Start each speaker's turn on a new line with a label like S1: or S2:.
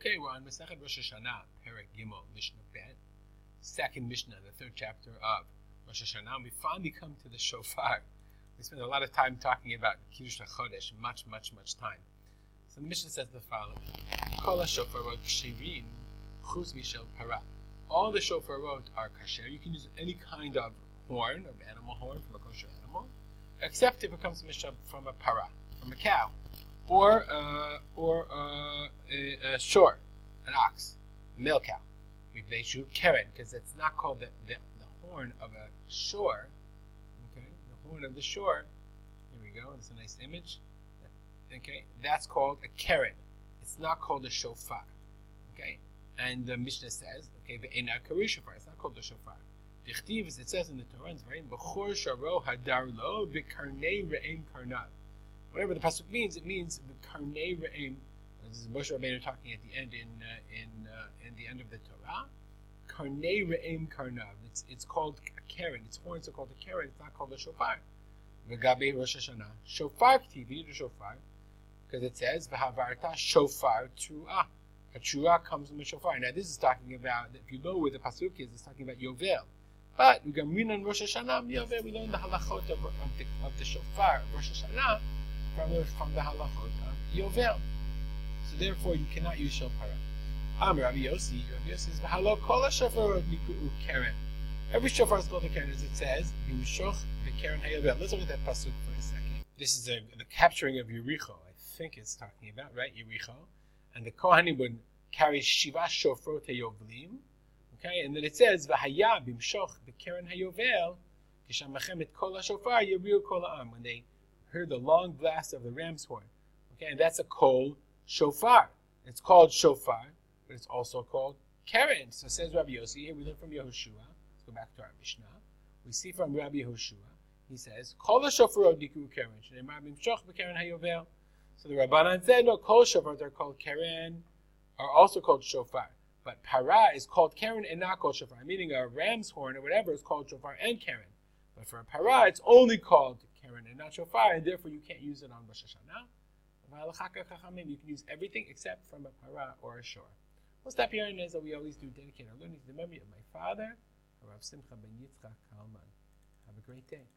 S1: Okay, we're on Masechet Rosh Hashanah, Perek Gimel, Mishnah Bet, second Mishnah, the third chapter of Rosh Hashanah. We finally come to the shofar. We spent a lot of time talking about Kiddush HaChodesh, much, much, much time. So the Mishnah says the following. All the shofarot are kasher. You can use any kind of horn, of animal horn from a kosher animal, except if it comes from a para, from a cow or uh, or uh, a, a shore, an ox, a male cow. We They shoot keren because it's not called the, the, the, horn of a shore. Okay, the horn of the shore. Here we go. It's a nice image. Okay, that's called a keren. It's not called a shofar. Okay, and the Mishnah says, okay, the enakari shofar. It's not called the shofar. Dichtiv, it says in the Torah, it's very whatever the pasuk means, it means the karnei re'im. This is Moshe Rabbeinu talking at the end in uh, in uh, in the end of the Torah. Karnei re'im karnav. It's it's called a keren. Its horns are called a keren. It's not called a shofar. V'gabe Rosh Hashanah. Shofar ktivi the shofar because it says v'havarta shofar truah. A truah comes from a shofar. Now this is talking about if you know where the pasuk is, it's talking about yovel. But we Rosh Hashanah, we learn the halachot of, of, the, of the shofar of Rosh Hashanah the, from the halachot of Yovel. So therefore, you cannot use shofar. Am Rabbi Yossi, Rabbi Yossi says, "V'halo kol shofar niku'u keren." Every shofar is called a keren, as it says, "B'mishoch v'keren hayovel." Let's look at that pasuk for a second. This is a, the capturing of Yericho. I think it's talking about right Yericho, and the Kohanim would carry shiva shofar yovlim. Okay, and then it says, "V'haya b'mishoch v'keren hayovel." Kishamachem et kol shofar yiriu kol am. When they heard the long blast of the ram's horn. Okay, and that's a kol shofar. It's called shofar, but it's also called keren. So says Rabbi Yossi. Here we learn from Yehoshua. Let's go back to our Mishnah. We see from Rabbi Yehoshua. He says, "Kol shofar diku keren." So the Rabbanan said, "No, kol shofar are called keren, are also called shofar." But para is called keren and not called shofar, meaning a ram's horn or whatever is called shofar and keren. But for a para, it's only called and not shofar, and therefore you can't use it on Rosh Hashanah. You can use everything except from a para or a shore. We'll stop here and as we always do, dedicate our learning to the memory of my father, Rav Simcha ben Yitzchak Kalman. Have a great day.